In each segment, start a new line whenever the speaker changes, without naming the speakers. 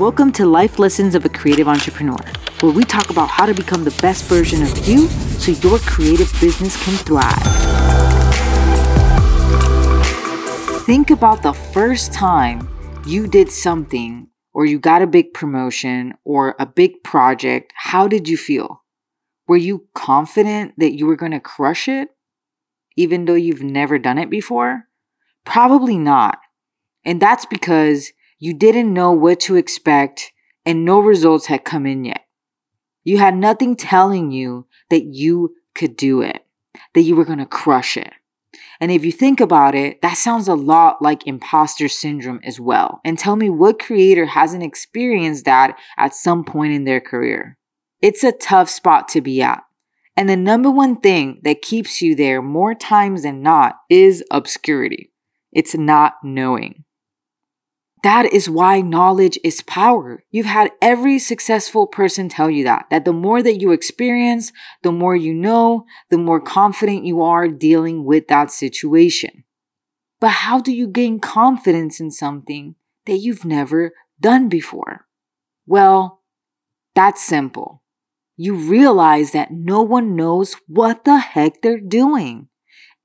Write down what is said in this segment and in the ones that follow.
Welcome to Life Lessons of a Creative Entrepreneur, where we talk about how to become the best version of you so your creative business can thrive. Think about the first time you did something or you got a big promotion or a big project. How did you feel? Were you confident that you were going to crush it, even though you've never done it before? Probably not. And that's because you didn't know what to expect and no results had come in yet. You had nothing telling you that you could do it, that you were going to crush it. And if you think about it, that sounds a lot like imposter syndrome as well. And tell me what creator hasn't experienced that at some point in their career. It's a tough spot to be at. And the number one thing that keeps you there more times than not is obscurity. It's not knowing. That is why knowledge is power. You've had every successful person tell you that, that the more that you experience, the more you know, the more confident you are dealing with that situation. But how do you gain confidence in something that you've never done before? Well, that's simple. You realize that no one knows what the heck they're doing.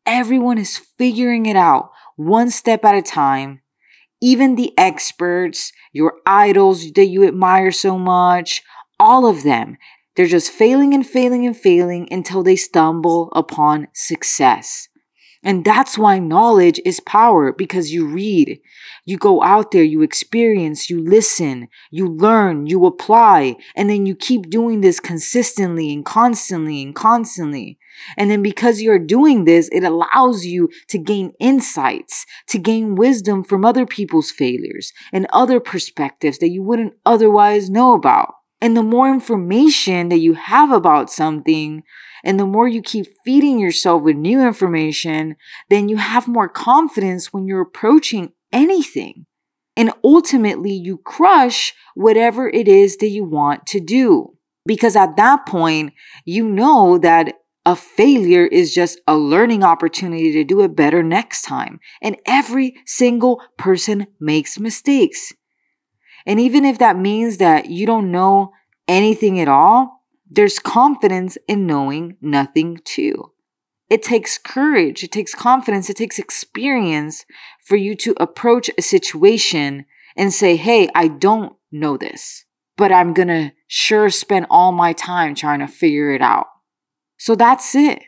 Everyone is figuring it out one step at a time even the experts, your idols that you admire so much, all of them, they're just failing and failing and failing until they stumble upon success. And that's why knowledge is power because you read, you go out there, you experience, you listen, you learn, you apply, and then you keep doing this consistently and constantly and constantly. And then because you're doing this, it allows you to gain insights, to gain wisdom from other people's failures and other perspectives that you wouldn't otherwise know about. And the more information that you have about something, and the more you keep feeding yourself with new information, then you have more confidence when you're approaching anything. And ultimately, you crush whatever it is that you want to do. Because at that point, you know that a failure is just a learning opportunity to do it better next time. And every single person makes mistakes. And even if that means that you don't know anything at all, there's confidence in knowing nothing too. It takes courage, it takes confidence, it takes experience for you to approach a situation and say, Hey, I don't know this, but I'm gonna sure spend all my time trying to figure it out. So that's it.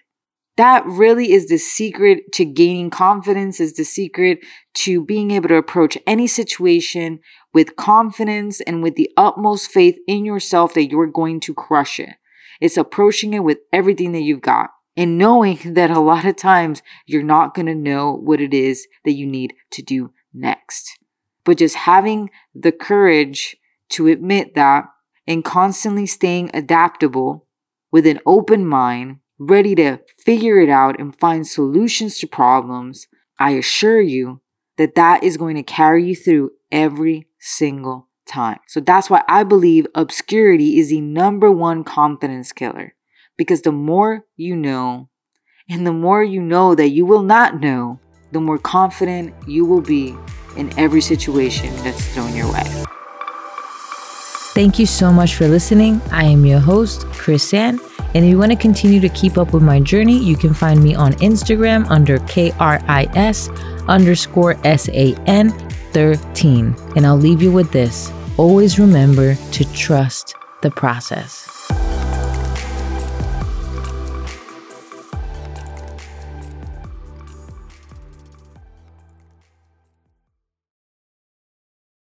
That really is the secret to gaining confidence, is the secret to being able to approach any situation with confidence and with the utmost faith in yourself that you're going to crush it. It's approaching it with everything that you've got and knowing that a lot of times you're not going to know what it is that you need to do next. But just having the courage to admit that and constantly staying adaptable with an open mind, ready to figure it out and find solutions to problems, I assure you that that is going to carry you through every single time. So that's why I believe obscurity is the number one confidence killer. Because the more you know, and the more you know that you will not know, the more confident you will be in every situation that's thrown your way.
Thank you so much for listening. I am your host, Kris San. And if you want to continue to keep up with my journey, you can find me on Instagram under K R I S underscore S A N 13. And I'll leave you with this always remember to trust the process.